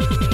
you